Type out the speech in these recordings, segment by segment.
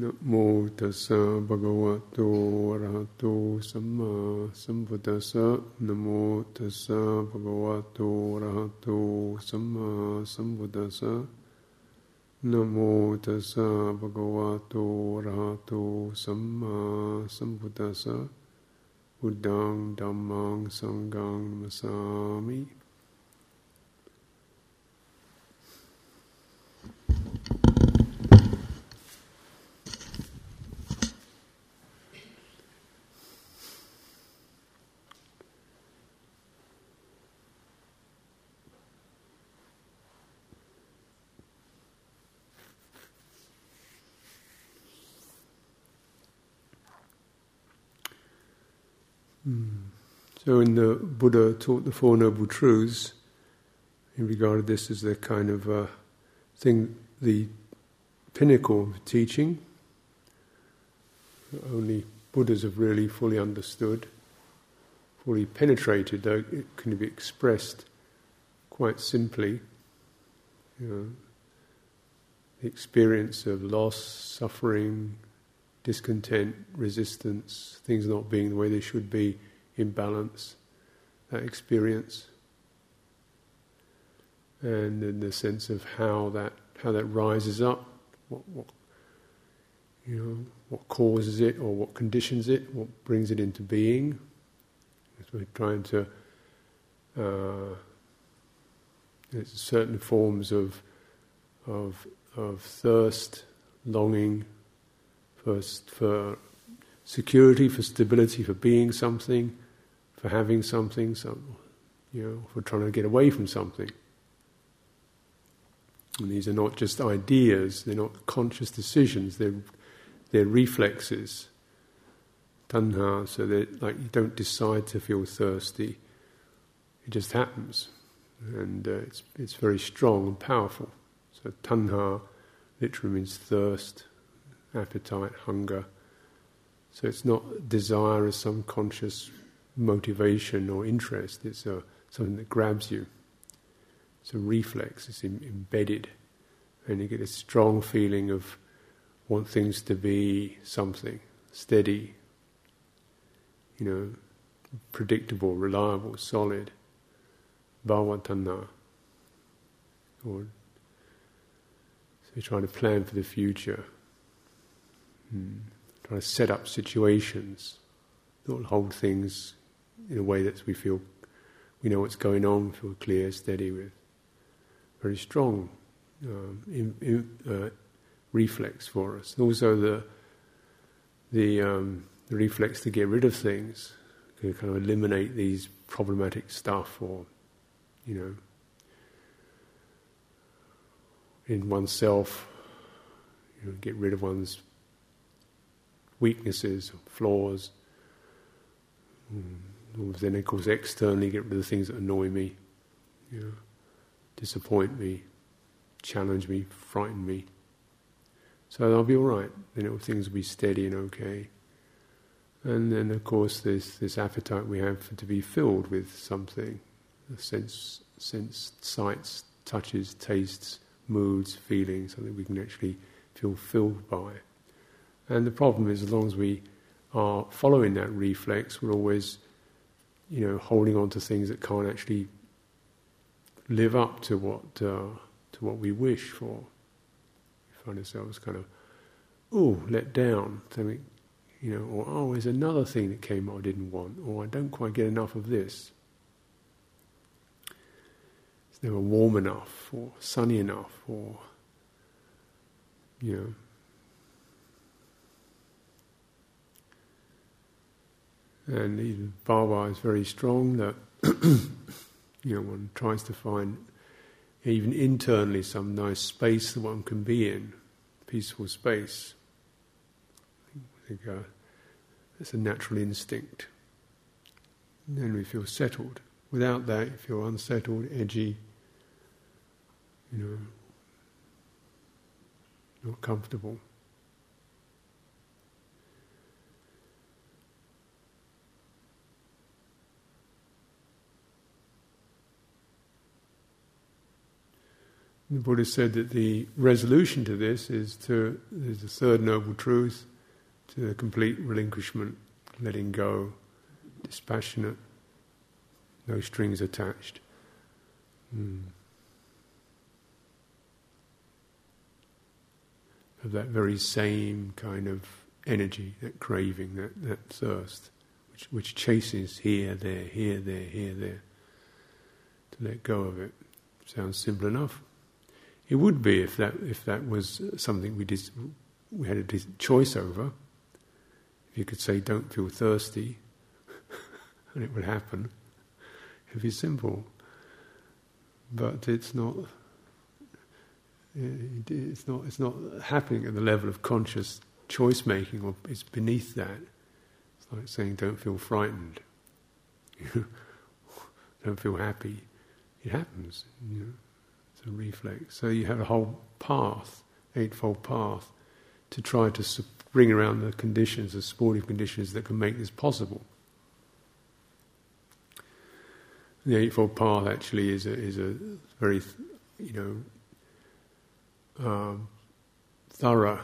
นะโมตัสสะภะคะวะโตอะระหะโตสัมมาสัมพุทธัสสะนะโมตัสสะภะคะวะโตอะระหะโตสัมมาสัมพุทธัสสะนะโมตัสสะภะคะวะโตอะระหะโตสัมมาสัมพุทธัสสะพุทธังธัมมังสังฆังนัมสสามิ In the Buddha taught the Four Noble Truths, he regarded this as the kind of uh, thing, the pinnacle of teaching. Only Buddhas have really fully understood, fully penetrated, though it can be expressed quite simply. You know, the experience of loss, suffering, discontent, resistance, things not being the way they should be, imbalance, that experience, and then the sense of how that how that rises up, what, what you know, what causes it or what conditions it, what brings it into being. So we're trying to uh, certain forms of of of thirst, longing, first for security, for stability, for being something, for having something, some, you know, for trying to get away from something. And these are not just ideas, they're not conscious decisions, they're, they're reflexes. Tanha, so that like you don't decide to feel thirsty, it just happens. And uh, it's, it's very strong and powerful. So tanha literally means thirst, appetite, hunger. So it's not desire as some conscious motivation or interest, it's a, something that grabs you. It's a reflex, it's Im- embedded. And you get a strong feeling of want things to be something, steady, you know, predictable, reliable, solid. Bhavatanha. Or so you're trying to plan for the future. Hmm. Trying to set up situations that will hold things in a way that we feel we know what's going on, feel clear, steady with. Very strong um, in, in, uh, reflex for us. And also the the, um, the reflex to get rid of things, to kind of eliminate these problematic stuff, or you know, in oneself, you know, get rid of one's weaknesses, flaws. Mm. Then, of course, externally get rid of the things that annoy me, you know, disappoint me, challenge me, frighten me. So I'll be all right. You know, things will be steady and okay. And then, of course, there's this appetite we have for, to be filled with something, sense, sense, sights, touches, tastes, moods, feelings, something we can actually feel filled by. And the problem is, as long as we are following that reflex, we're always, you know, holding on to things that can't actually live up to what uh, to what we wish for. We find ourselves kind of, oh, let down. Something, you know, or oh, there's another thing that came I didn't want, or I don't quite get enough of this. It's never warm enough, or sunny enough, or you know. And even Bhava is very strong that you know one tries to find even internally some nice space that one can be in, peaceful space. I think uh, it's a natural instinct. And then we feel settled. Without that, you feel unsettled, edgy, you know, not comfortable. Buddha said that the resolution to this is to is the third noble truth, to the complete relinquishment, letting go, dispassionate, no strings attached. Mm. Of that very same kind of energy, that craving, that, that thirst, which, which chases here, there, here, there, here, there. To let go of it. Sounds simple enough. It would be if that if that was something we did, we had a choice over. If you could say, "Don't feel thirsty," and it would happen. It'd be simple, but it's not. It's not. It's not happening at the level of conscious choice making, or it's beneath that. It's like saying, "Don't feel frightened." don't feel happy. It happens. You know a reflex. So you have a whole path, eightfold path, to try to bring around the conditions, the supportive conditions that can make this possible. The eightfold path actually is a, is a very, you know, um, thorough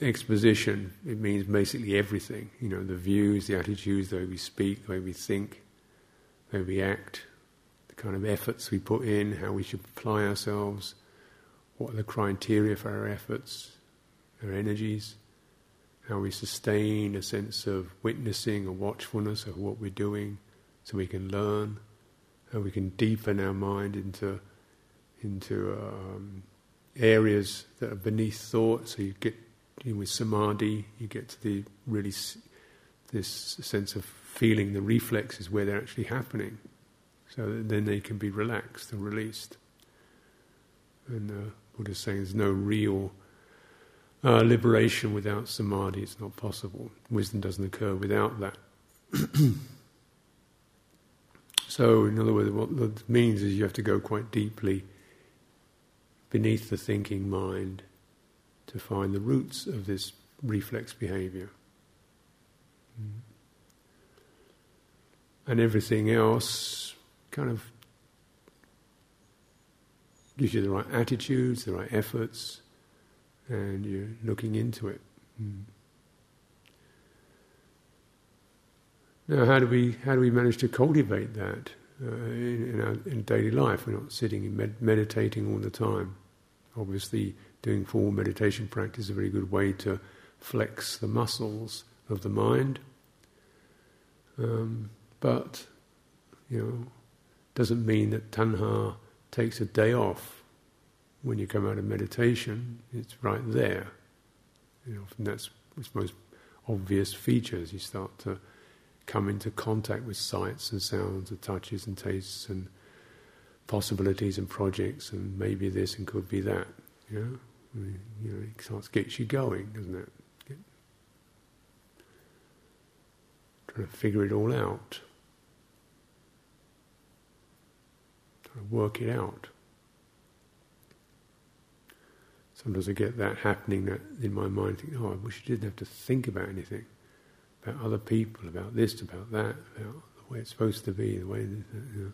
exposition. It means basically everything. You know, the views, the attitudes, the way we speak, the way we think, the way we act, kind of efforts we put in, how we should apply ourselves, what are the criteria for our efforts, our energies, how we sustain a sense of witnessing or watchfulness of what we're doing so we can learn, how we can deepen our mind into, into um, areas that are beneath thought, so you get you know, with samadhi, you get to the really this sense of feeling the reflexes where they're actually happening. So then they can be relaxed and released. And the uh, Buddha is saying there's no real uh, liberation without samadhi, it's not possible. Wisdom doesn't occur without that. so, in other words, what that means is you have to go quite deeply beneath the thinking mind to find the roots of this reflex behavior. Mm. And everything else kind of gives you the right attitudes, the right efforts, and you're looking into it. Mm. Now, how do we how do we manage to cultivate that uh, in, in, our in daily life? We're not sitting and med- meditating all the time. Obviously, doing formal meditation practice is a very good way to flex the muscles of the mind. Um, but you know, doesn't mean that tanha takes a day off when you come out of meditation. It's right there. You know, that's its most obvious features. You start to come into contact with sights and sounds and touches and tastes and possibilities and projects and maybe this and could be that. Know, you know, it starts gets you going, doesn't it? Trying to figure it all out. Work it out. Sometimes I get that happening that in my mind, think, oh, I wish I didn't have to think about anything, about other people, about this, about that, about the way it's supposed to be, the way, you know,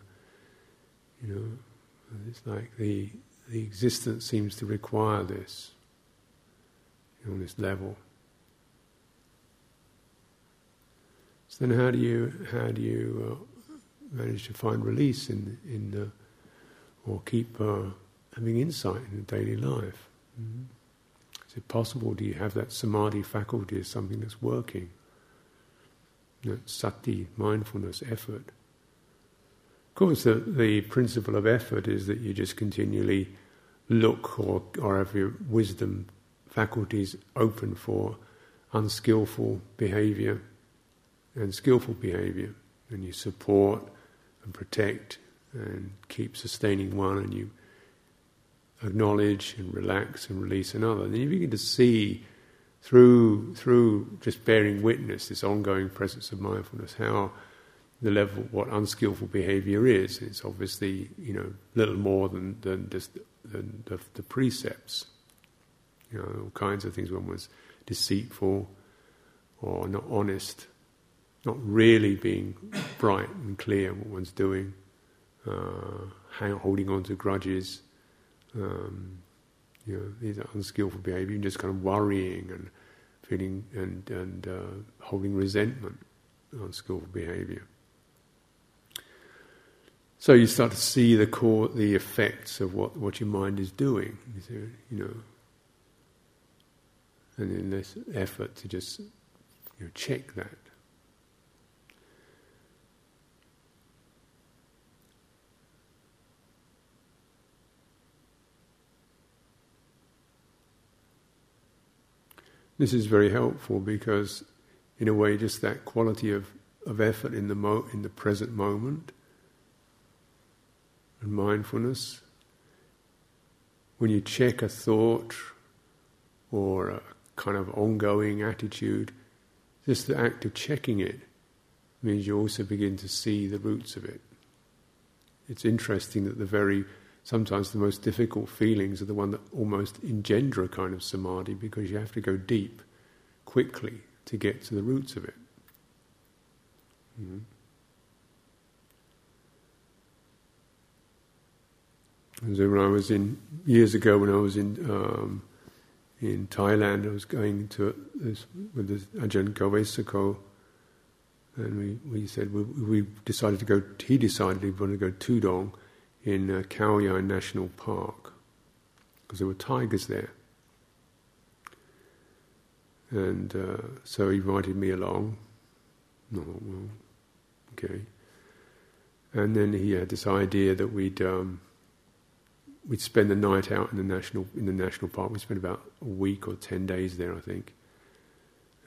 you know it's like the the existence seems to require this you know, on this level. So then, how do you how do you uh, manage to find release in in uh, or keep uh, having insight in daily life? Mm-hmm. Is it possible? Do you have that samadhi faculty as something that's working? That sati, mindfulness, effort. Of course, the, the principle of effort is that you just continually look or, or have your wisdom faculties open for unskillful behavior and skillful behavior, and you support and protect and keep sustaining one, and you acknowledge and relax and release another. Then you begin to see through through just bearing witness, this ongoing presence of mindfulness, how the level what unskillful behavior is. It's obviously you know little more than than just than the, the precepts. You know, all kinds of things. One was deceitful or not honest, not really being bright and clear what one's doing uh, holding on to grudges, um, You know, these are unskillful behaviour, just kind of worrying and feeling and, and uh, holding resentment, unskillful behaviour. So you start to see the core, the effects of what, what your mind is doing, you know, and in this effort to just you know, check that. This is very helpful because, in a way, just that quality of, of effort in the mo- in the present moment and mindfulness. When you check a thought or a kind of ongoing attitude, just the act of checking it means you also begin to see the roots of it. It's interesting that the very sometimes the most difficult feelings are the one that almost engender a kind of samadhi because you have to go deep quickly to get to the roots of it. Mm-hmm. So when I was in years ago, when I was in um, in Thailand, I was going to this, with this Ajahn Gavesako, and we, we said we, we decided to go. He decided he wanted to go Tudong in uh, National Park because there were tigers there. And uh, so he invited me along. No, well, okay. And then he had this idea that we'd um, we'd spend the night out in the national in the national park. We spent about a week or ten days there, I think.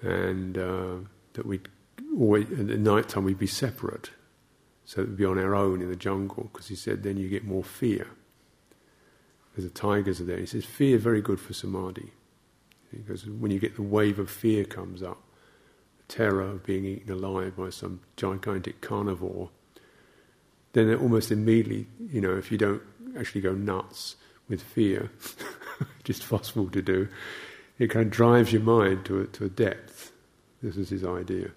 And uh, that we'd always at night time we'd be separate so that we'd be on our own in the jungle, because he said then you get more fear. Because the tigers are there. He says fear very good for samadhi. Because when you get the wave of fear comes up, terror of being eaten alive by some gigantic carnivore, then almost immediately, you know, if you don't actually go nuts with fear, which is possible to do, it kind of drives your mind to a, to a depth. This is his idea.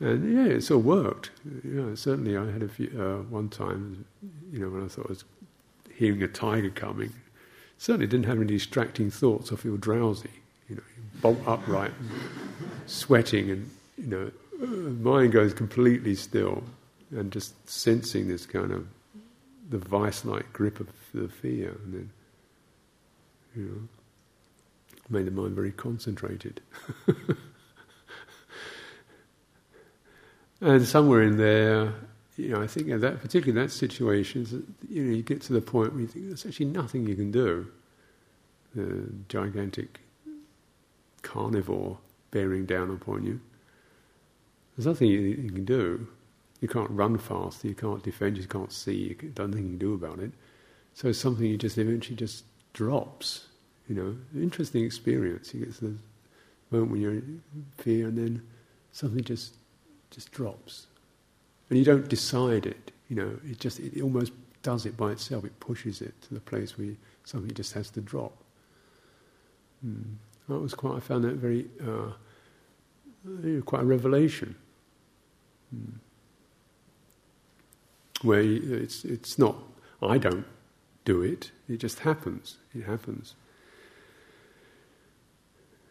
And yeah, it's all worked. You know, certainly, I had a few uh, one time. You know, when I thought I was hearing a tiger coming, certainly didn't have any distracting thoughts. I feel drowsy. You know, bolt upright, sweating, and you know, uh, mind goes completely still, and just sensing this kind of the vice-like grip of the fear, and then you know, made the mind very concentrated. And somewhere in there, you know, I think in that particularly in that situation, you know, you get to the point where you think there's actually nothing you can do. The gigantic carnivore bearing down upon you. There's nothing you, you can do. You can't run fast. You can't defend. You can't see. You can, nothing you can do about it. So it's something you just eventually just drops. You know, interesting experience. You get to the moment when you're in fear, and then something just just drops. And you don't decide it, you know, it just, it almost does it by itself. It pushes it to the place where something just has to drop. Mm. That was quite, I found that very, uh, quite a revelation. Mm. Where it's, it's not, I don't do it, it just happens. It happens.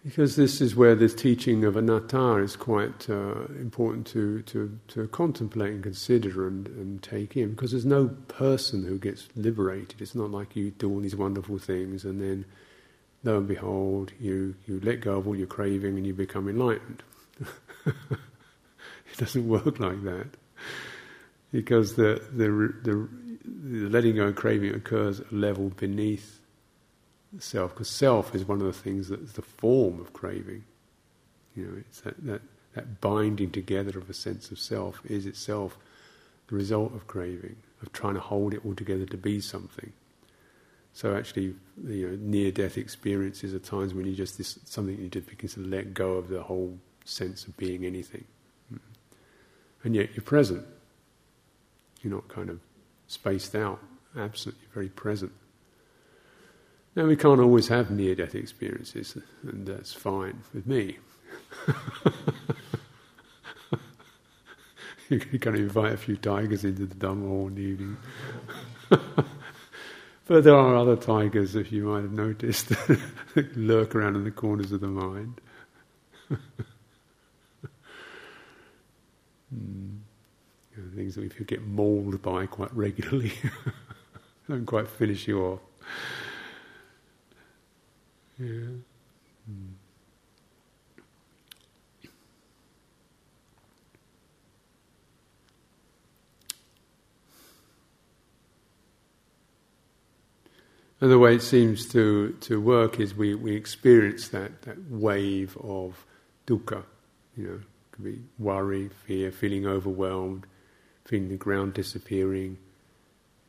Because this is where this teaching of anatta is quite uh, important to, to, to contemplate and consider and, and take in. Because there's no person who gets liberated. It's not like you do all these wonderful things and then, lo and behold, you, you let go of all your craving and you become enlightened. it doesn't work like that. Because the, the, the, the letting go of craving occurs at a level beneath self, because self is one of the things that's the form of craving. You know, it's that, that, that binding together of a sense of self is itself the result of craving, of trying to hold it all together to be something. So actually, you know, near-death experiences are times when you just this, something you just begin to let go of the whole sense of being anything, mm. and yet you're present. You're not kind of spaced out, absent. You're very present. Now, we can't always have near death experiences, and that's fine with me. you can invite a few tigers into the Dhamma hall in the evening. but there are other tigers, if you might have noticed, that lurk around in the corners of the mind. mm. you know, things that we get mauled by quite regularly, don't quite finish you off. And the way it seems to, to work is we, we experience that, that wave of dukkha, you know, could be worry, fear, feeling overwhelmed, feeling the ground disappearing,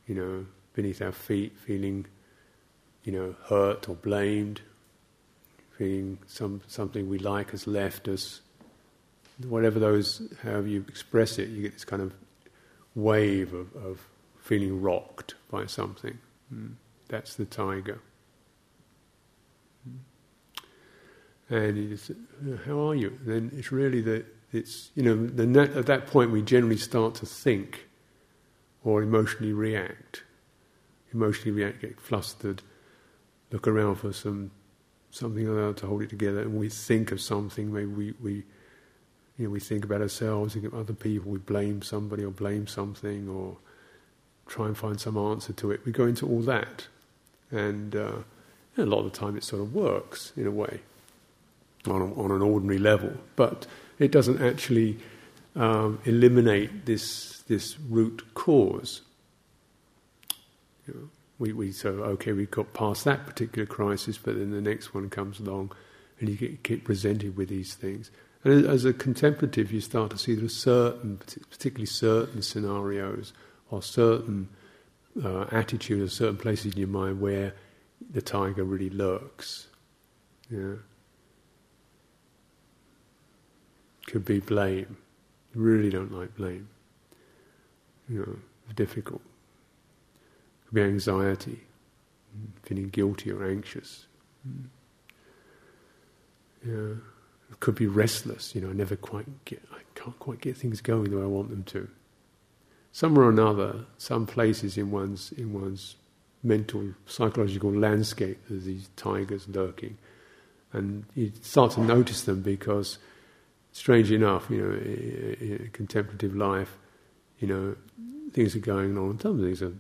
you know, beneath our feet, feeling, you know, hurt or blamed, feeling some something we like has left us. Whatever those, however you express it, you get this kind of wave of, of feeling rocked by something. Mm. That's the tiger. And just, how are you? then it's really that it's, you know, the, at that point we generally start to think or emotionally react. Emotionally react, get flustered, look around for some something to hold it together, and we think of something. Maybe we, we, you know, we think about ourselves, think of other people. We blame somebody or blame something, or try and find some answer to it. We go into all that, and uh, a lot of the time it sort of works in a way on, a, on an ordinary level, but it doesn't actually um, eliminate this, this root cause. You know, we, we so okay, we got past that particular crisis, but then the next one comes along, and you get, get presented with these things. And as a contemplative, you start to see there are certain, particularly certain scenarios or certain uh, attitude or certain places in your mind where the tiger really lurks. Yeah. Could be blame. You really don't like blame. You know, difficult. Could be anxiety, feeling guilty or anxious. Mm. Yeah. It could be restless, you know, I never quite get I can't quite get things going the way I want them to somewhere or another, some places in one's in one's mental psychological landscape, there's these tigers lurking, and you start to notice them because, strangely enough, you know, in, in contemplative life, you know, things are going on. Some things are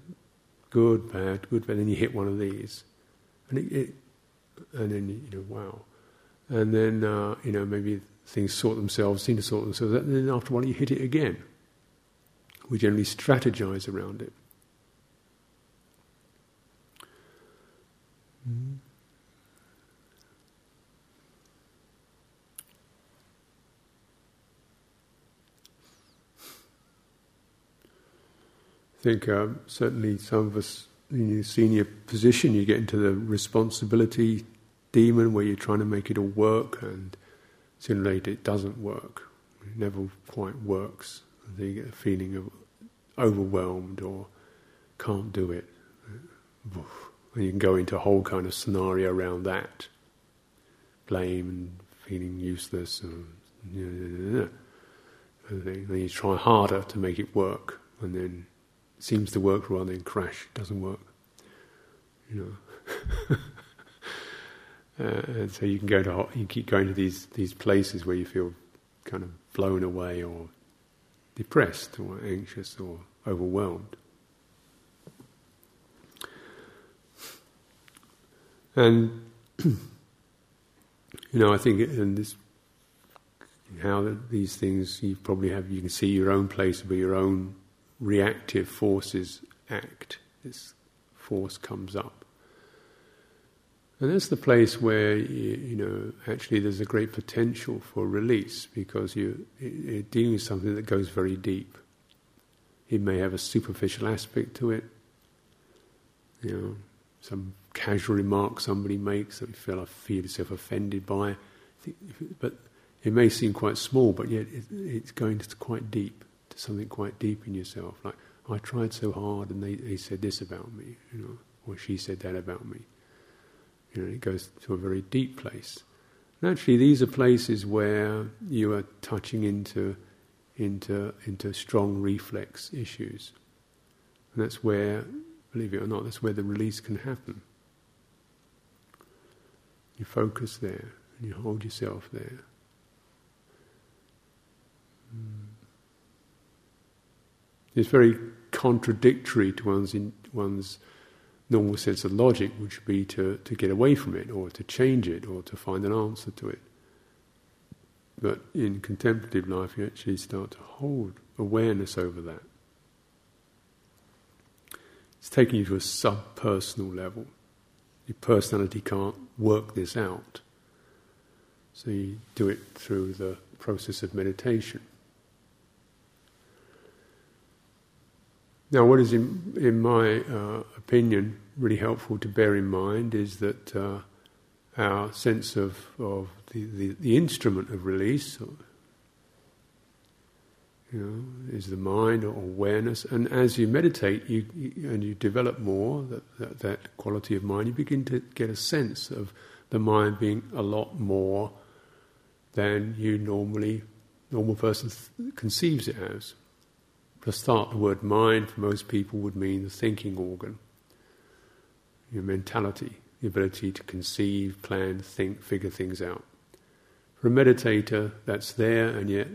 good, bad, good, bad. Then you hit one of these, and it, it and then you know, wow, and then uh, you know maybe things sort themselves, seem to sort themselves, and then after a while you hit it again we generally strategize around it. Think um, certainly some of us in your senior position, you get into the responsibility demon where you're trying to make it all work, and sooner or later it doesn't work. It never quite works. They get a feeling of overwhelmed or can't do it. And you can go into a whole kind of scenario around that. Blame and feeling useless and then you try harder to make it work and then seems to work rather than crash, it doesn't work. You know. uh, and so you can go to you keep going to these these places where you feel kind of blown away or depressed or anxious or overwhelmed. And you know, I think in this how these things you probably have you can see your own place where your own reactive forces act. This force comes up. And that's the place where you, know actually there's a great potential for release because you, you're dealing with something that goes very deep. It may have a superficial aspect to it. You know, some casual remark somebody makes that you feel I feel yourself offended by, but it may seem quite small, but yet it's going quite deep to something quite deep in yourself. Like I tried so hard, and they, they said this about me, you know, or she said that about me. You know, it goes to a very deep place. And actually, these are places where you are touching into, into, into strong reflex issues. And that's where believe it or not, that's where the release can happen. You focus there, and you hold yourself there. Hmm. It's very contradictory to one's in, one's normal sense of logic, which would be to, to get away from it, or to change it, or to find an answer to it. But in contemplative life, you actually start to hold awareness over that. It's taking you to a sub-personal level. Your personality can't work this out. So you do it through the process of meditation. Now, what is, in, in my uh, opinion, really helpful to bear in mind is that uh, our sense of, of the, the, the, instrument of release, you know, is the mind or awareness. And as you meditate you, you and you develop more that, that, that, quality of mind, you begin to get a sense of the mind being a lot more than you normally, normal person th- conceives it as. A start, the word mind for most people would mean the thinking organ, your mentality, the ability to conceive, plan, think, figure things out. For a meditator, that's there, and yet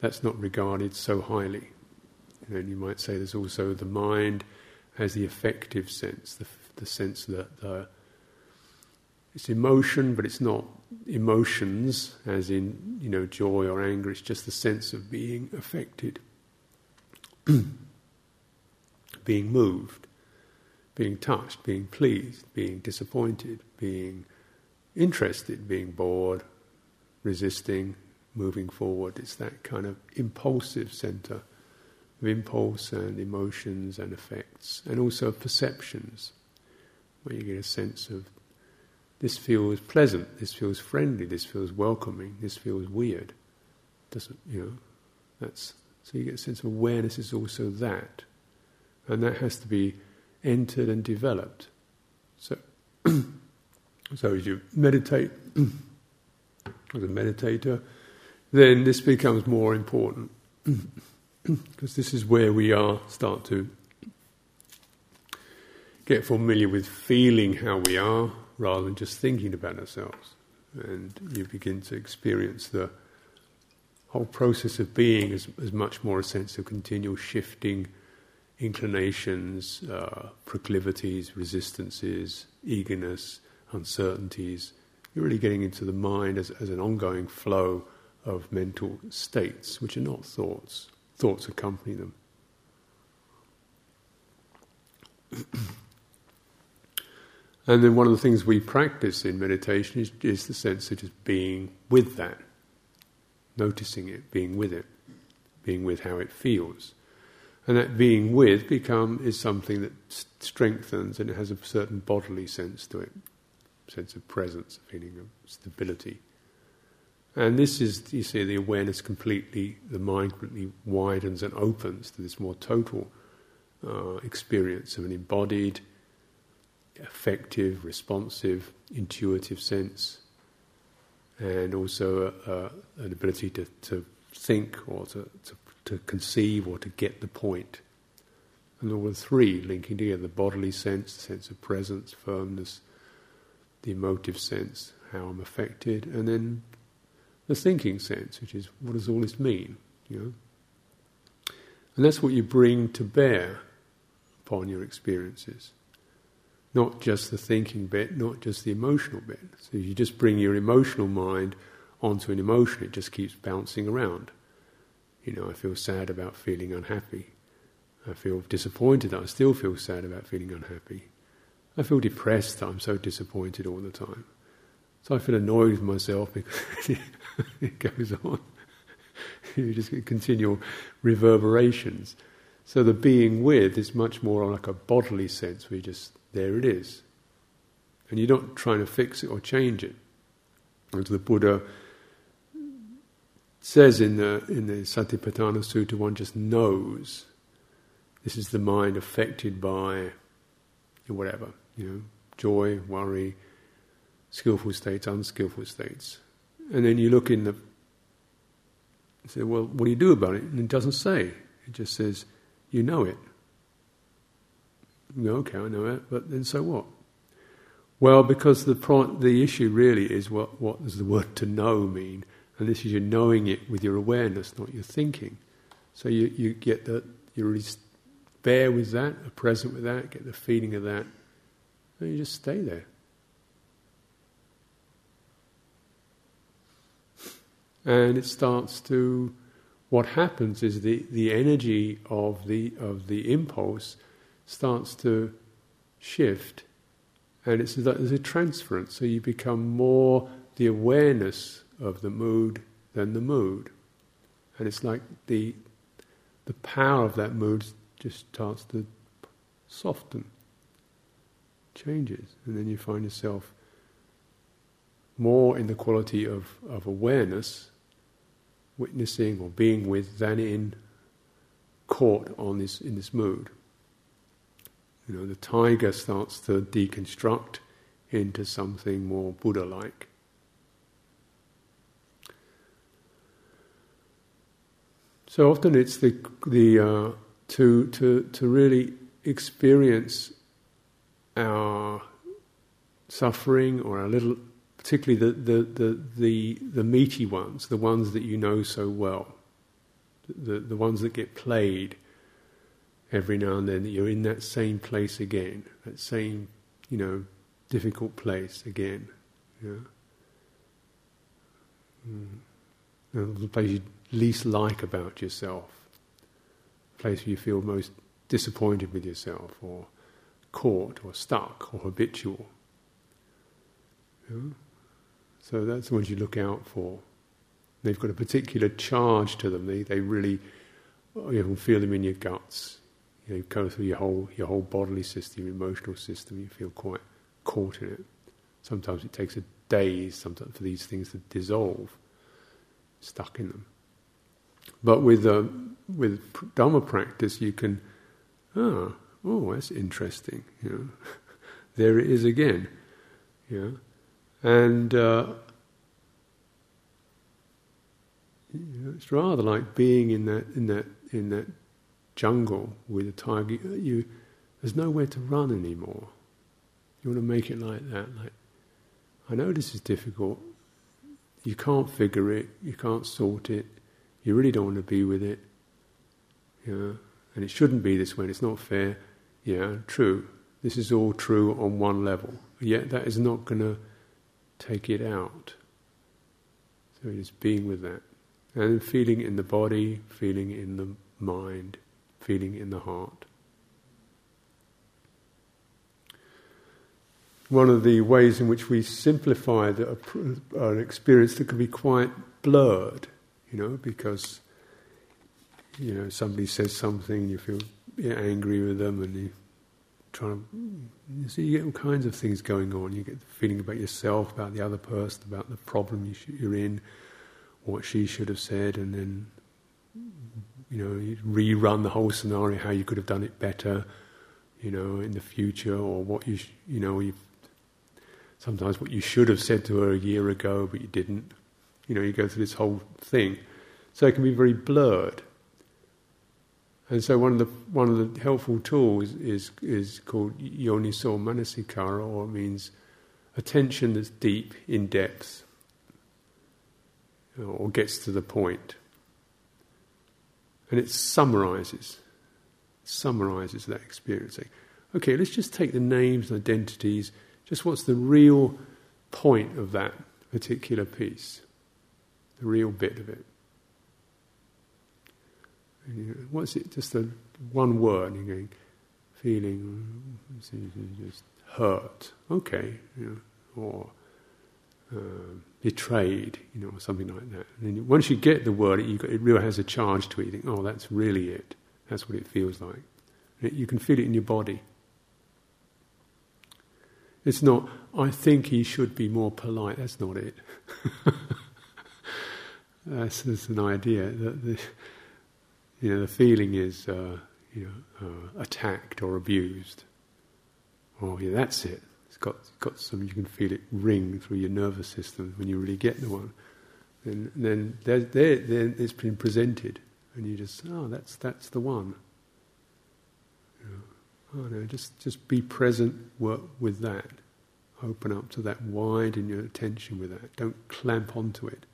that's not regarded so highly. And you might say there's also the mind has the affective sense, the, the sense that the, it's emotion, but it's not emotions, as in you know joy or anger. It's just the sense of being affected, being moved, being touched, being pleased, being disappointed, being interested, being bored, resisting, moving forward. It's that kind of impulsive center of impulse and emotions and effects, and also perceptions, where you get a sense of this feels pleasant, this feels friendly, this feels welcoming, this feels weird. Doesn't you know? That's so you get a sense of awareness is also that, and that has to be entered and developed. So, so as you meditate as a meditator, then this becomes more important. Because this is where we are start to get familiar with feeling how we are rather than just thinking about ourselves, and you begin to experience the whole process of being is, as much more a sense of continual shifting inclinations, uh, proclivities, resistances, eagerness, uncertainties. You're really getting into the mind as, as an ongoing flow of mental states, which are not thoughts. Thoughts accompany them. and then one of the things we practice in meditation is, is the sense of just being with that, noticing it, being with it, being with how it feels. And that being with become is something that strengthens and it has a certain bodily sense to it, sense of presence, a feeling of stability. And this is, you see, the awareness completely, the mind completely widens and opens to this more total uh, experience of an embodied, effective, responsive, intuitive sense, Uh, and also a, an ability to, to think or to, to to conceive or to get the point. And there were three linking together the bodily sense, the sense of presence, firmness, the emotive sense, how I'm affected, and then the thinking sense, which is what does all this mean? You know? And that's what you bring to bear upon your experiences. Not just the thinking bit, not just the emotional bit. So you just bring your emotional mind onto an emotion, it just keeps bouncing around. You know, I feel sad about feeling unhappy. I feel disappointed that I still feel sad about feeling unhappy. I feel depressed that I'm so disappointed all the time. So I feel annoyed with myself because it goes on. you just get continual reverberations. So the being with is much more like a bodily sense you just, there it is. And you're not trying to fix it or change it. As the Buddha says in the in the Satipatthana Sutta, one just knows. This is the mind affected by whatever, you know, joy, worry, skillful states, unskillful states. And then you look in the say, well, what do you do about it? And it doesn't say. It just says, you know it. Okay, I know it, but then so what? Well, because the pro- the issue really is what what does the word to know mean? And this is you're knowing it with your awareness, not your thinking. So you, you get that you really bear with that, are present with that, get the feeling of that, and you just stay there. And it starts to what happens is the, the energy of the of the impulse starts to shift and it's there's a transference, so you become more the awareness of the mood than the mood. And it's like the the power of that mood just starts to soften, changes, and then you find yourself more in the quality of, of awareness, witnessing or being with, than in caught on this in this mood. You know, the tiger starts to deconstruct into something more Buddha like. So often it's the, the uh, to, to, to really experience our suffering or our little, particularly the, the, the, the, the meaty ones, the ones that you know so well, the, the ones that get played every now and then that you're in that same place again, that same, you know, difficult place again. Yeah. Mm. The place you least like about yourself, the place where you feel most disappointed with yourself, or caught, or stuck, or habitual. Yeah. So that's the ones you look out for. They've got a particular charge to them. They, they really, you can feel them in your guts. You know, go through your whole your whole bodily system, your emotional system. You feel quite caught in it. Sometimes it takes a days sometimes for these things to dissolve, stuck in them. But with uh, with Dharma practice, you can, ah, oh, that's interesting. You know, there it is again. Yeah, and uh, you know, it's rather like being in that in that in that jungle with a tiger, you, there's nowhere to run anymore. You want to make it like that. Like, I know this is difficult. You can't figure it. You can't sort it. You really don't want to be with it. Yeah, and it shouldn't be this way. It's not fair. Yeah, true. This is all true on one level. Yet that is not going to take it out. So it is being with that. And feeling in the body, feeling in the mind feeling in the heart. One of the ways in which we simplify the, an experience that can be quite blurred, you know, because you know somebody says something, you feel angry with them, and you try to. You see, you get all kinds of things going on. You get the feeling about yourself, about the other person, about the problem you sh- you're in, what she should have said, and then you know, rerun the whole scenario, how you could have done it better, you know, in the future, or what you, sh- you know, you sometimes what you should have said to her a year ago, but you didn't. You know, you go through this whole thing, so it can be very blurred. And so one of the one of the helpful tools is is called yoniso manasikara, or it means attention that's deep in depth, or gets to the point. And it summarizes, summarizes that experience. Okay, let's just take the names and identities, just what's the real point of that particular piece, the real bit of it. what's it? Just a one word. You're going, feeling, just hurt. Okay, you know, or uh, betrayed, you know, or something like that. And once you get the word, it, got, it really has a charge to it. You think, oh, that's really it. That's what it feels like. It, you can feel it in your body. It's not, I think he should be more polite. That's not it. that's, that's, an idea. That the, you know, the feeling is, uh, you know, uh, attacked or abused. Oh, yeah, that's it. Got, got some, you can feel it ring through your nervous system when you really get the one. And then there it's been presented, and you just, oh, that's, that's the one. You know, Oh no, just just be present work with that. Open up to that, widen your attention with that. Don't clamp onto it.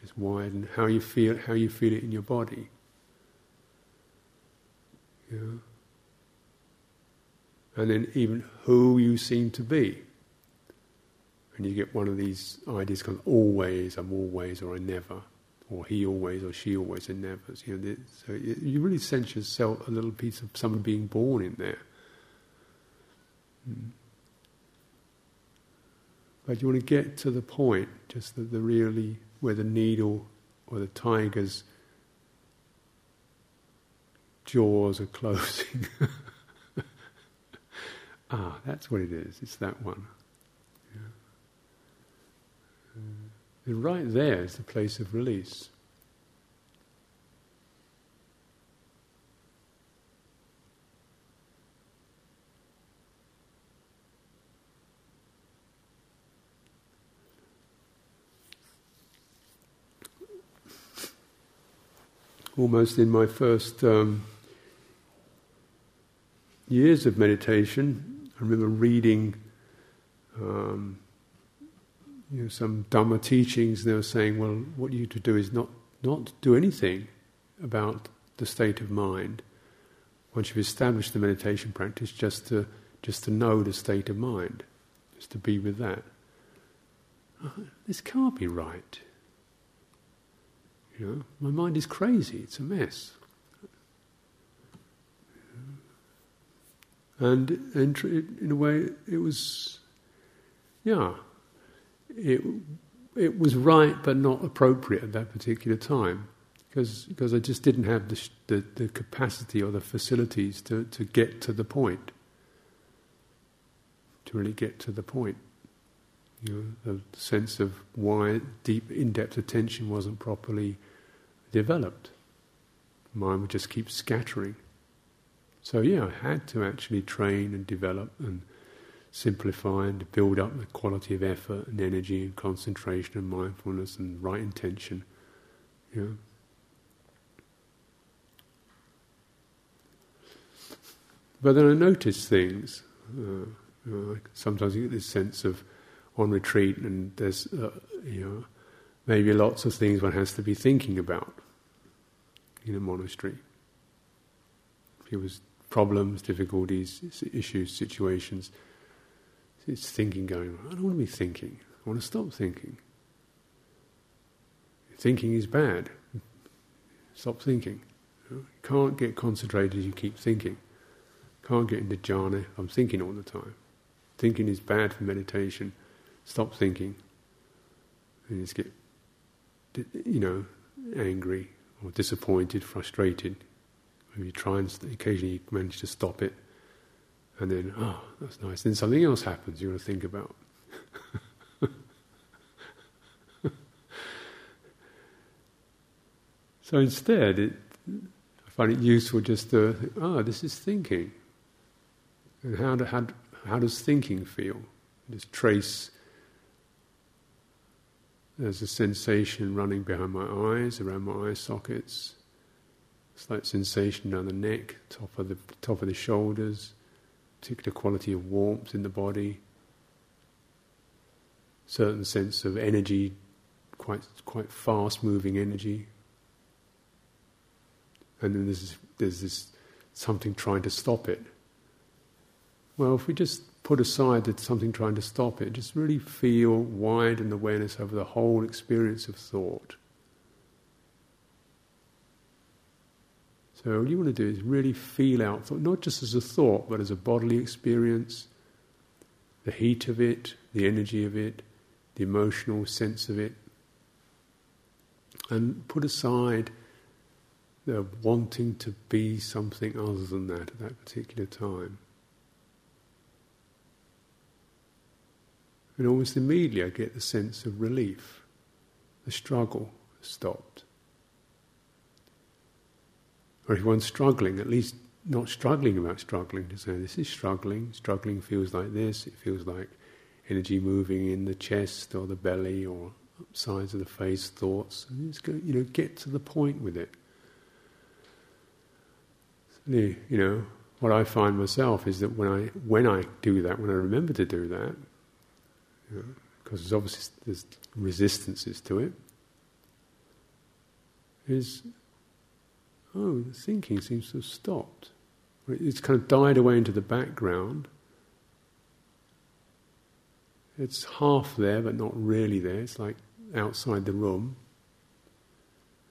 Just widen how you feel how you feel it in your body. Yeah. And then even who you seem to be. And you get one of these ideas of always, I'm always, or I never, or he always, or she always, and never. You know, so you really sense yourself a little piece of someone being born in there. Mm. But you want to get to the point, just the, the really, where the needle or the tiger's jaws are closing. Ah, that's what it is. It's that one. Yeah. and right there is the place of release. almost in my first um, years of meditation, I remember reading um, you know, some Dhamma teachings, and they were saying, well, what you to do is not, not do anything about the state of mind. Once you've established the meditation practice, just to, just to know the state of mind, just to be with that. Uh, this can't be right. You know, my mind is crazy, it's a mess. And, in a way, it was, yeah, it, it was right but not appropriate at that particular time because, because I just didn't have the, the, the capacity or the facilities to, to get to the point, to really get to the point. You know, the sense of why deep, in-depth attention wasn't properly developed. Mind would just keep scattering. So yeah, I had to actually train and develop and simplify and build up the quality of effort and energy and concentration and mindfulness and right intention. Yeah. But then I notice things. Uh, you know, sometimes you get this sense of on retreat, and there's uh, you know maybe lots of things one has to be thinking about in a monastery. If It was problems, difficulties, issues, situations. It's thinking going, I don't want to be thinking. I want to stop thinking. Thinking is bad. Stop thinking. You can't get concentrated if you keep thinking. Can't get into jhana. I'm thinking all the time. Thinking is bad for meditation. Stop thinking. And just get you know, angry or disappointed, frustrated. You try and occasionally you manage to stop it, and then, oh, that's nice. Then something else happens you want to think about. so instead, it, I find it useful just to, think, oh, this is thinking. And how, do, how, how does thinking feel? Just trace there's a sensation running behind my eyes, around my eye sockets. Slight sensation down the neck, top of the top of the shoulders, particular quality of warmth in the body. Certain sense of energy, quite quite fast moving energy. And then there's there's this something trying to stop it. Well, if we just put aside that something trying to stop it, just really feel widen awareness over the whole experience of thought. So, all you want to do is really feel out thought, not just as a thought, but as a bodily experience, the heat of it, the energy of it, the emotional sense of it. And put aside the wanting to be something other than that at that particular time. And almost immediately I get the sense of relief. The struggle stopped. Or if one's struggling, at least not struggling about struggling, to say, this is struggling, struggling feels like this, it feels like energy moving in the chest or the belly or sides of the face, thoughts. And just go, you know, get to the point with it. you know, what I find myself is that when I when I do that, when I remember to do that, you know, because there's obviously there's resistances to it, is oh, the thinking seems to have stopped. It's kind of died away into the background. It's half there, but not really there. It's like outside the room.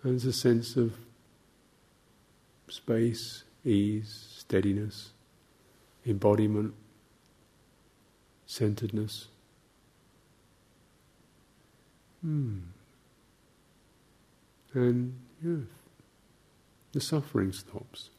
And there's a sense of space, ease, steadiness, embodiment, centeredness. Hmm. And yeah, the suffering stops.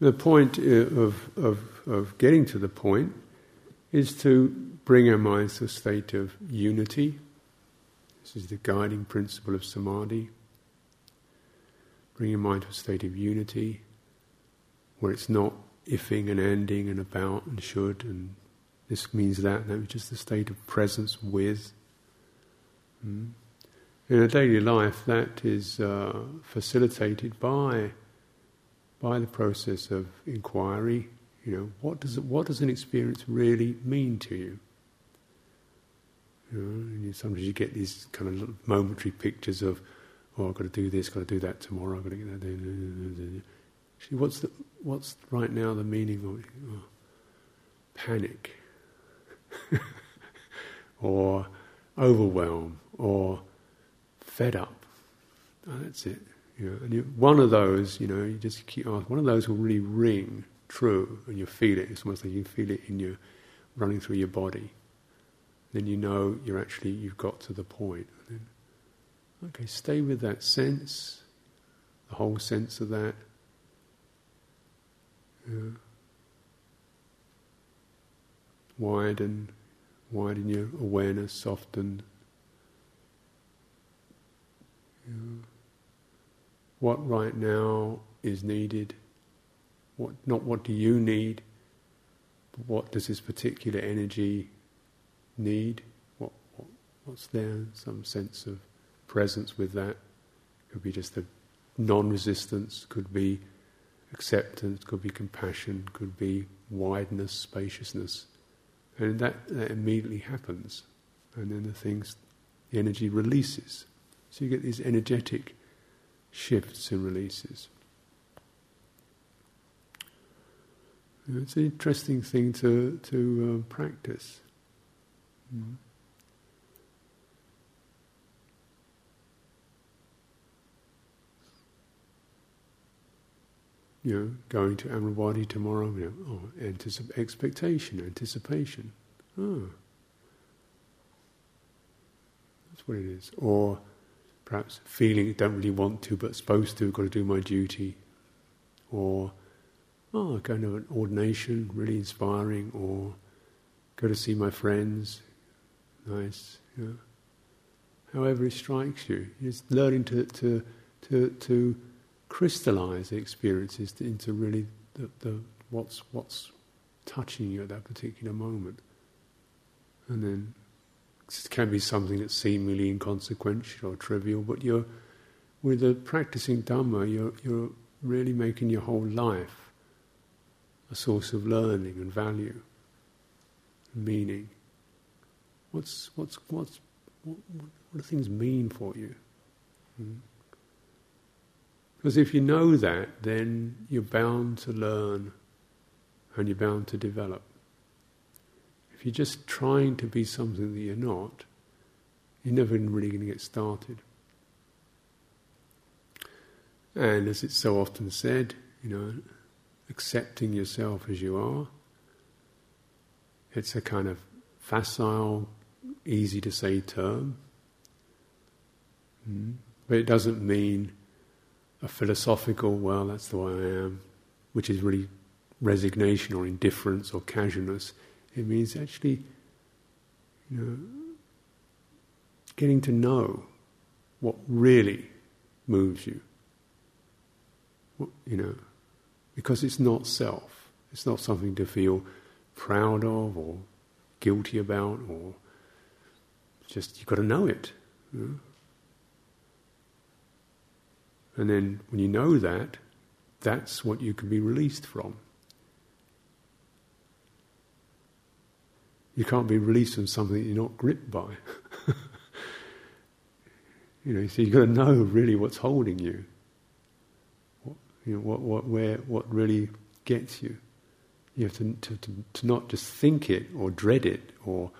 The point of, of, of getting to the point is to bring our minds to a state of unity. This is the guiding principle of samadhi. Bring your mind to a state of unity where it's not ifing and ending and about and should and this means that, that just a state of presence with. Mm. In a daily life, that is uh, facilitated by by the process of inquiry. You know, what does what does an experience really mean to you? You know, sometimes you get these kind of momentary pictures of, oh, I've got to do this, got to do that tomorrow, I've got to get that. Actually, what's the what's right now the meaning of? Oh, panic, or overwhelm, or fed up. Oh, that's it. You know, and you, one of those, you know, you just keep asking. One of those will really ring true, and you feel it. It's almost like you feel it in your running through your body. Then you know you're actually you've got to the point. Then, okay, stay with that sense, the whole sense of that. Yeah. Widen, widen your awareness, soften. What right now is needed? What not what do you need? But what does this particular energy need? What, what what's there? Some sense of presence with that. Could be just a non-resistance. Could be acceptance, could be compassion, could be wideness, spaciousness. And that, that immediately happens. And then the things, the energy releases. So you get these energetic shifts and releases. It's an interesting thing to, to uh, practice. Mm. You know, going to Amaravati tomorrow, you know, oh, anticip- expectation, anticipation. Oh. That's what it is. Or perhaps feeling don't really want to but supposed to, got to do my duty. Or, oh, going to an ordination, really inspiring. Or go to see my friends, nice. You know. However it strikes you, it's learning to, to, to, to crystallize the experiences into really the, the, what's what's touching you at that particular moment, and then it can be something that's seemingly inconsequential or trivial, but you're with the practicing Dhamma, you're you're really making your whole life a source of learning and value, and meaning. What's what's what's what, what do things mean for you? Mm. Because if you know that, then you're bound to learn and you're bound to develop. If you're just trying to be something that you're not, you're never really going to get started. And as it's so often said, you know, accepting yourself as you are, it's a kind of facile, easy to say term. Mm. But it doesn't mean a philosophical, well, that's the way I am, which is really resignation or indifference or casualness. It means actually, you know, getting to know what really moves you. What, you know, because it's not self. It's not something to feel proud of or guilty about or just you've got to know it. You know? And then when you know that, that's what you can be released from. You can't be released from something that you're not gripped by. you know, so you've got to know really what's holding you. What, you know, what, what, where, what really gets you. You have to, to, to, to not just think it or dread it or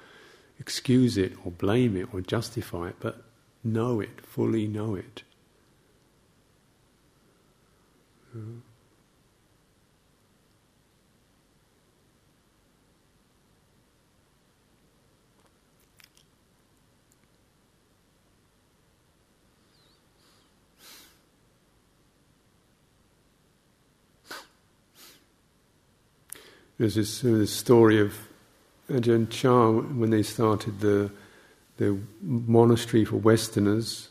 excuse it or blame it or justify it, but know it, fully know it. There's this, uh, this story of Ajahn Chah when they started the the monastery for Westerners,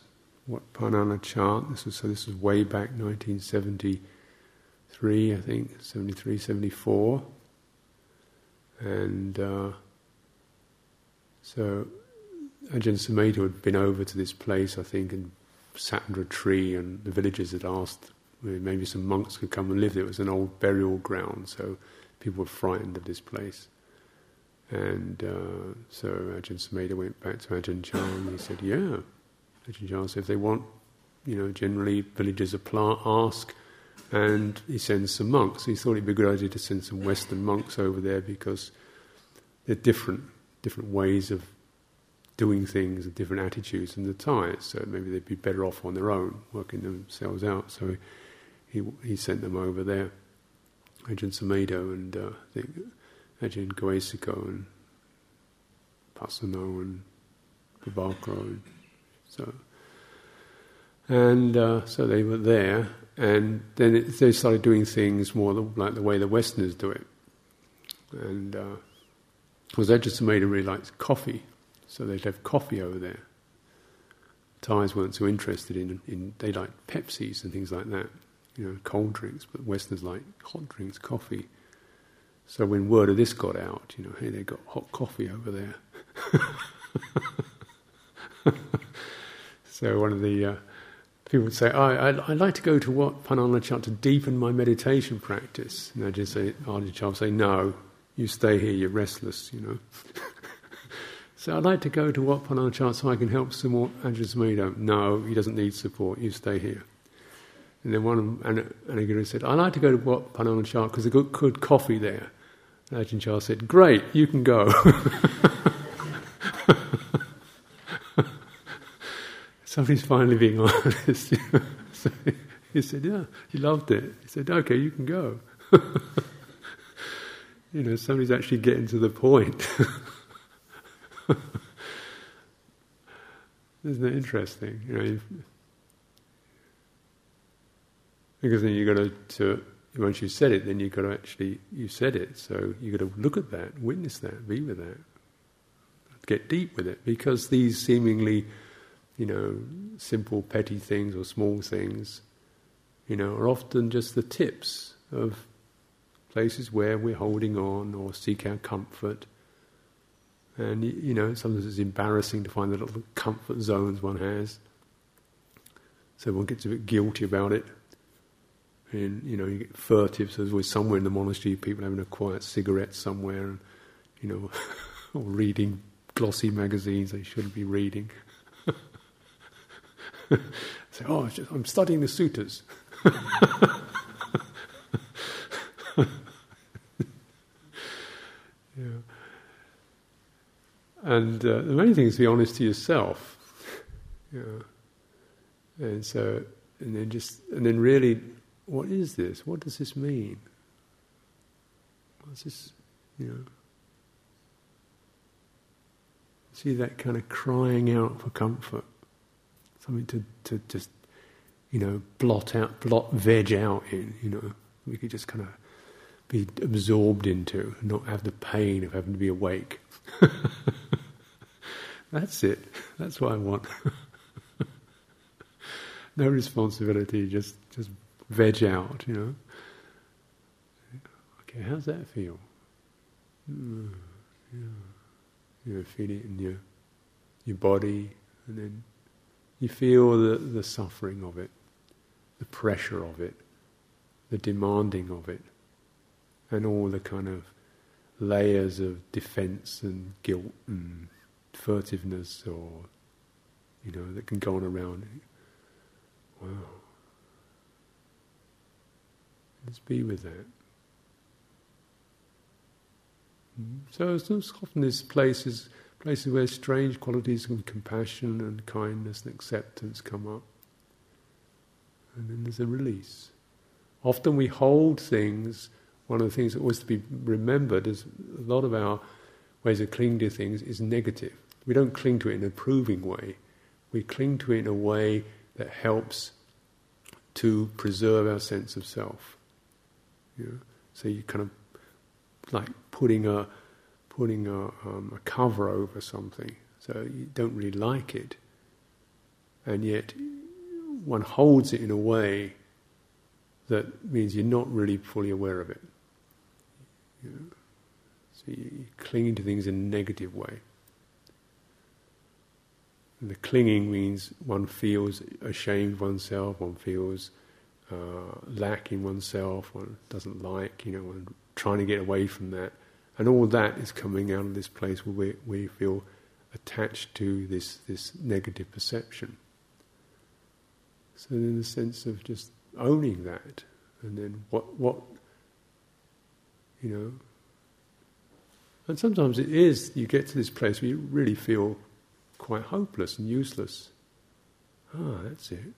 Wat Pah Nanachat. This was so. This was way back 1973, I think, 73, 74, and uh, so Ajahn Sumedho had been over to this place, I think, and sat under a tree, and the villagers had asked maybe some monks could come and live there. It was an old burial ground, so people were frightened of this place. And uh, so Ajahn Sumedho went back to Ajahn Chah and he said, yeah. Ajahn Chah said, if they want, you know, generally villagers apply, ask, and he sends some monks. He thought it'd be a good idea to send some Western monks over there because they're different, different ways of doing things and different attitudes than the Thais. So maybe they'd be better off on their own, working themselves out. So he, he sent them over there. Ajahn Sumedho and uh, I think Ajahn Gavesako and Pasanno and Pabhakaro. And so, and uh, so they were there, and then it, they started doing things more like the way the Westerners do it. And uh, because Ajahn Sumedho really likes coffee, so they'd have coffee over there. Thais weren't so interested in, in they like Pepsis and things like that you know, cold drinks, but Westerners like hot drinks, coffee. So when word of this got out, you know, hey, they got hot coffee over there. so one of the uh, people would say, oh, I'd, I'd, like to go to Wat Pah Nanachat to deepen my meditation practice. And I'd just say, would say, no, you stay here, you're restless, you know. so I'd like to go to Wat Pah Nanachat so I can help some more Ajahn Sumedho. No, he doesn't need support, you stay here. And then one of Anaguru said, I'd like to go to Wat Pah Nanachat because there's good, good coffee there. And Ajahn Chah said, Great, you can go. Somebody's finally being honest. so he said, Yeah, he loved it. He said, Okay, you can go. you know, somebody's actually getting to the point. Isn't that interesting? You know, because then you've got to, once you've said it, then you've got to actually, you said it, so you've got to look at that, witness that, be with that, get deep with it, because these seemingly, you know, simple, petty things or small things, you know, are often just the tips of places where we're holding on or seek our comfort. And, you know, sometimes it's embarrassing to find the little comfort zones one has. So one gets a bit guilty about it. And you know, you get furtive. So there's always somewhere in the monastery, people having a quiet cigarette somewhere, and you know, or reading glossy magazines they shouldn't be reading. Say, oh, I'm studying the suttas. yeah. And uh, the main thing is to be honest to yourself. yeah. And so, and then just, and then really what is this? What does this mean? What's this, you know? See that kind of crying out for comfort, something to, to just, you know, blot out, blot, veg out in, you know. We could just kind of be absorbed into and not have the pain of having to be awake. That's it. That's what I want. no responsibility, just just veg out, you know. Okay, how's that feel? Mm. You know, feel it in your your body, and then you feel the, the suffering of it, the pressure of it, the demanding of it, and all the kind of layers of defense and guilt and furtiveness or you know that can go on around wow. Let's be with that. Mm-hmm. so it's often these places places where strange qualities of compassion and kindness and acceptance come up and then there's a release often we hold things one of the things that always to be remembered is a lot of our ways of clinging to things is negative. We don't cling to it in an approving way. We cling to it in a way that helps to preserve our sense of self. You know? So you kind of like putting a putting a, um, a cover over something, so you don't really like it, and yet one holds it in a way that means you're not really fully aware of it. You know? So you're clinging to things in a negative way. And the clinging means one feels ashamed of oneself, one feels uh, lacking oneself, one doesn't like, you know, one trying to get away from that. And all that is coming out of this place where we, we feel attached to this, this negative perception. So, in the sense of just owning that, and then what, what you know. And sometimes it is, you get to this place where you really feel quite hopeless and useless. Ah, that's it.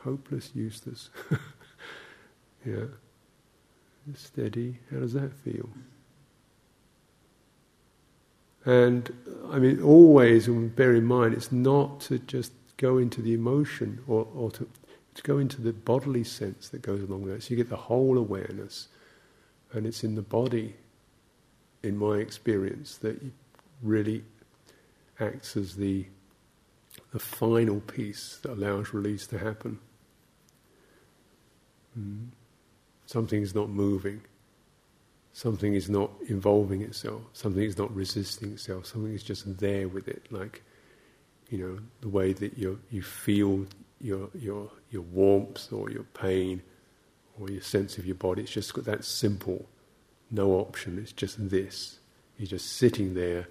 Hopeless, useless. yeah. Steady. How does that feel? And I mean, always, bear in mind, it's not to just go into the emotion or, or to, to go into the bodily sense that goes along with it. So you get the whole awareness and it's in the body, in my experience, that really acts as the, the final piece that allows release to happen. Mm. Something is not moving. Something is not involving itself. Something is not resisting itself. Something is just there with it, like you know the way that you you feel your your your warmth or your pain or your sense of your body. It's just got that simple, no option. It's just this. You're just sitting there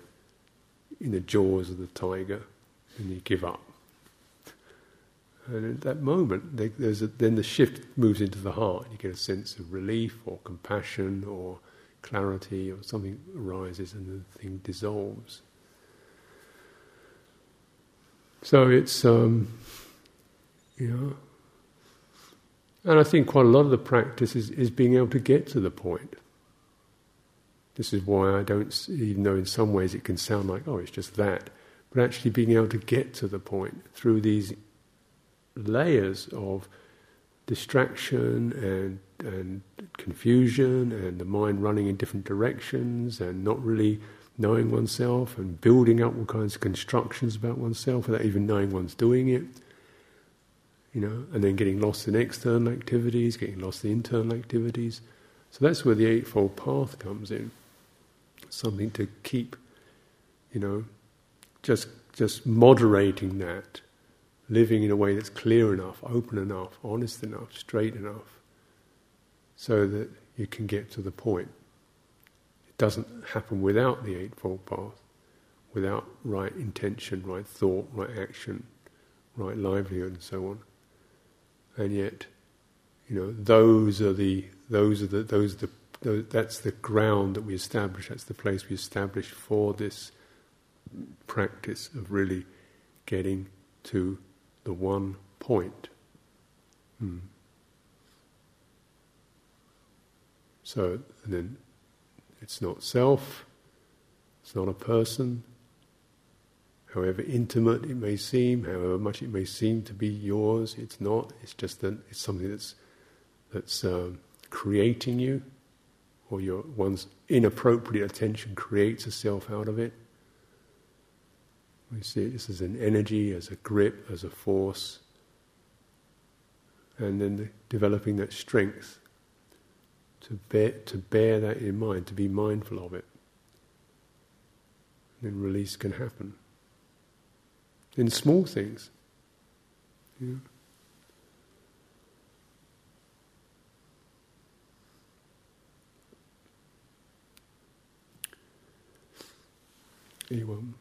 in the jaws of the tiger, and you give up. And at that moment, there's a, then the shift moves into the heart. You get a sense of relief or compassion or clarity, or something arises, and the thing dissolves. So it's, um, you know, and I think quite a lot of the practice is, is being able to get to the point. This is why I don't, even though in some ways it can sound like, oh, it's just that, but actually being able to get to the point through these layers of distraction and and confusion and the mind running in different directions and not really knowing oneself and building up all kinds of constructions about oneself without even knowing one's doing it you know, and then getting lost in external activities, getting lost in internal activities. So that's where the Eightfold Path comes in. Something to keep, you know, just just moderating that, living in a way that's clear enough, open enough, honest enough, straight enough, so that you can get to the point. It doesn't happen without the Eightfold Path, without right intention, right thought, right action, right livelihood, and so on and yet, you know, those are the those are the those are the that's the ground that we establish. That's the place we establish for this practice of really getting to the one point. Hmm. So then, it's not self. It's not a person however intimate it may seem, however much it may seem to be yours, it's not. It's just that it's something that's that's um, creating you, or your one's inappropriate attention creates a self out of it. We see this as an energy, as a grip, as a force, and then the, developing that strength to bear, to bear that in mind, to be mindful of it. And then release can happen. In small things. You know? Anyone?